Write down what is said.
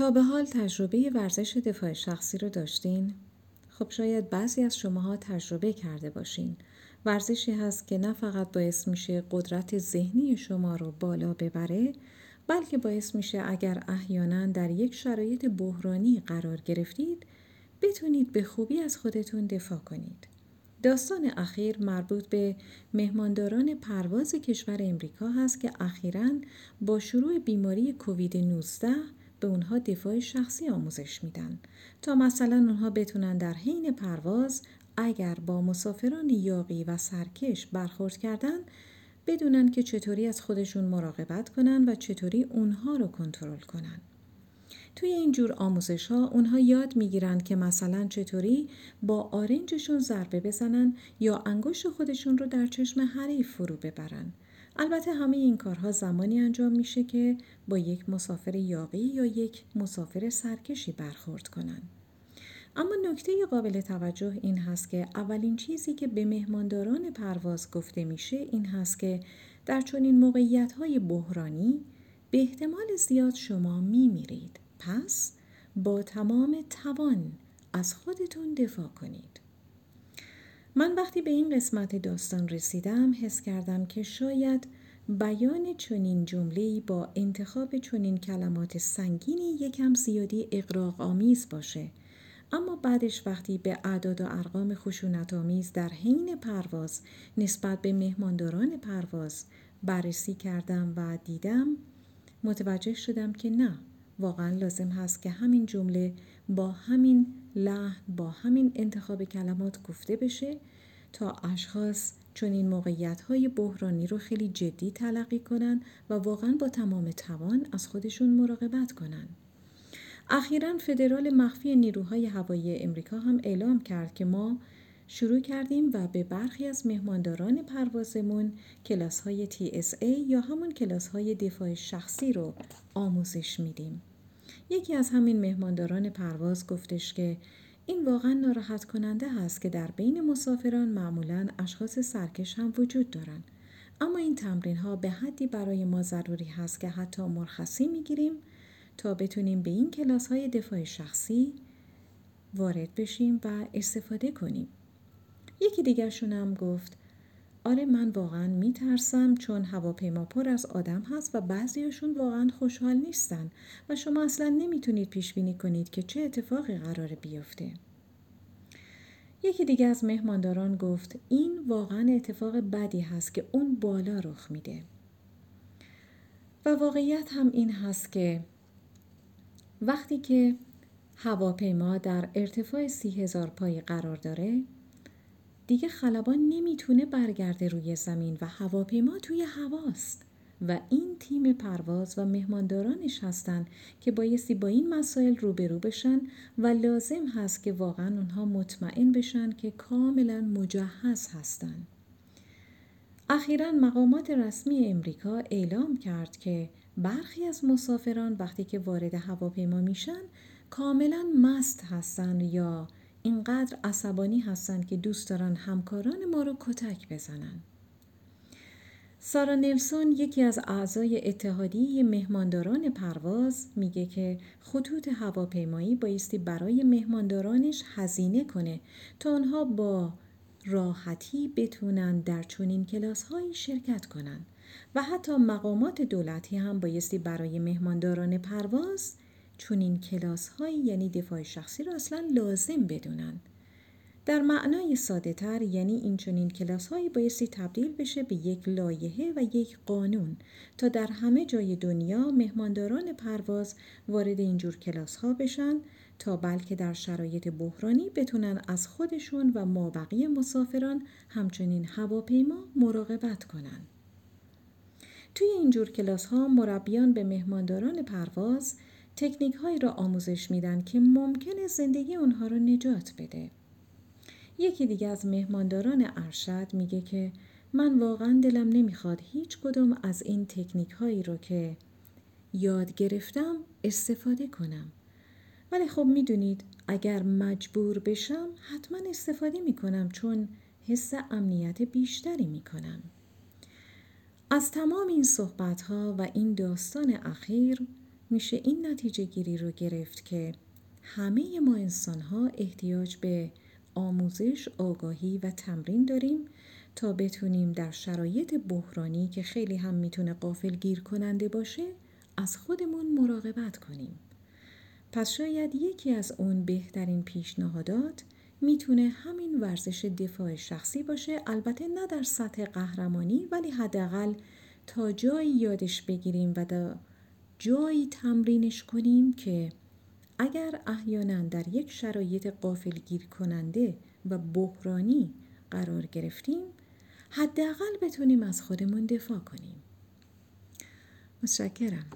تا به حال تجربه ورزش دفاع شخصی رو داشتین؟ خب شاید بعضی از شماها تجربه کرده باشین. ورزشی هست که نه فقط باعث میشه قدرت ذهنی شما رو بالا ببره بلکه باعث میشه اگر احیانا در یک شرایط بحرانی قرار گرفتید بتونید به خوبی از خودتون دفاع کنید. داستان اخیر مربوط به مهمانداران پرواز کشور امریکا هست که اخیرا با شروع بیماری کووید 19 به اونها دفاع شخصی آموزش میدن تا مثلا اونها بتونن در حین پرواز اگر با مسافران یاقی و سرکش برخورد کردن بدونن که چطوری از خودشون مراقبت کنن و چطوری اونها رو کنترل کنن. توی این جور آموزش ها اونها یاد می‌گیرن که مثلا چطوری با آرنجشون ضربه بزنن یا انگشت خودشون رو در چشم حریف فرو ببرن. البته همه این کارها زمانی انجام میشه که با یک مسافر یاقی یا یک مسافر سرکشی برخورد کنن. اما نکته قابل توجه این هست که اولین چیزی که به مهمانداران پرواز گفته میشه این هست که در چنین موقعیت های بحرانی به احتمال زیاد شما میمیرید. پس با تمام توان از خودتون دفاع کنید. من وقتی به این قسمت داستان رسیدم حس کردم که شاید بیان چنین جمله‌ای با انتخاب چنین کلمات سنگینی یکم زیادی اقراق آمیز باشه. اما بعدش وقتی به اعداد و ارقام خشونت آمیز در حین پرواز نسبت به مهمانداران پرواز بررسی کردم و دیدم متوجه شدم که نه. واقعا لازم هست که همین جمله با همین لحن با همین انتخاب کلمات گفته بشه تا اشخاص چون این موقعیت های بحرانی رو خیلی جدی تلقی کنن و واقعا با تمام توان از خودشون مراقبت کنن. اخیرا فدرال مخفی نیروهای هوایی امریکا هم اعلام کرد که ما شروع کردیم و به برخی از مهمانداران پروازمون کلاس های TSA یا همون کلاس های دفاع شخصی رو آموزش میدیم. یکی از همین مهمانداران پرواز گفتش که این واقعا ناراحت کننده هست که در بین مسافران معمولا اشخاص سرکش هم وجود دارند. اما این تمرین ها به حدی برای ما ضروری هست که حتی مرخصی می‌گیریم تا بتونیم به این کلاس های دفاع شخصی وارد بشیم و استفاده کنیم. یکی دیگرشون هم گفت آره من واقعا میترسم چون هواپیما پر از آدم هست و بعضیشون واقعا خوشحال نیستن و شما اصلا نمی‌تونید پیش بینی کنید که چه اتفاقی قرار بیفته. یکی دیگه از مهمانداران گفت این واقعا اتفاق بدی هست که اون بالا رخ میده. و واقعیت هم این هست که وقتی که هواپیما در ارتفاع سی هزار پای قرار داره دیگه خلبان نمی‌تونه برگرده روی زمین و هواپیما توی هواست و این تیم پرواز و مهماندارانش هستند که بایستی با این مسائل روبرو بشن و لازم هست که واقعا اونها مطمئن بشن که کاملا مجهز هستند. اخیرا مقامات رسمی امریکا اعلام کرد که برخی از مسافران وقتی که وارد هواپیما میشن کاملا مست هستن یا اینقدر عصبانی هستند که دوست دارن همکاران ما رو کتک بزنن. سارا نلسون یکی از اعضای اتحادیه مهمانداران پرواز میگه که خطوط هواپیمایی بایستی برای مهماندارانش هزینه کنه تا آنها با راحتی بتونن در چنین کلاس هایی شرکت کنند و حتی مقامات دولتی هم بایستی برای مهمانداران پرواز چون این کلاس هایی یعنی دفاع شخصی را اصلا لازم بدونن. در معنای ساده تر یعنی این چنین کلاس هایی بایستی تبدیل بشه به یک لایحه و یک قانون تا در همه جای دنیا مهمانداران پرواز وارد اینجور کلاس ها بشن تا بلکه در شرایط بحرانی بتونن از خودشون و مابقی مسافران همچنین هواپیما مراقبت کنن. توی اینجور کلاس ها مربیان به مهمانداران پرواز تکنیک هایی را آموزش میدن که ممکنه زندگی اونها رو نجات بده. یکی دیگه از مهمانداران ارشد میگه که من واقعا دلم نمی‌خواد هیچ کدوم از این تکنیک هایی رو که یاد گرفتم استفاده کنم. ولی خب می‌دونید اگر مجبور بشم حتما استفاده می‌کنم چون حس امنیت بیشتری می‌کنم. از تمام این صحبت ها و این داستان اخیر میشه این نتیجه گیری رو گرفت که همه ما انسان ها احتیاج به آموزش، آگاهی و تمرین داریم تا بتونیم در شرایط بحرانی که خیلی هم می‌تونه قافل گیر کننده باشه از خودمون مراقبت کنیم. پس شاید یکی از اون بهترین پیشنهادات می‌تونه همین ورزش دفاع شخصی باشه البته نه در سطح قهرمانی ولی حداقل تا جایی یادش بگیریم و جایی تمرینش کنیم که اگر احیانا در یک شرایط قافل گیر کننده و بحرانی قرار گرفتیم حداقل بتونیم از خودمون دفاع کنیم. متشکرم.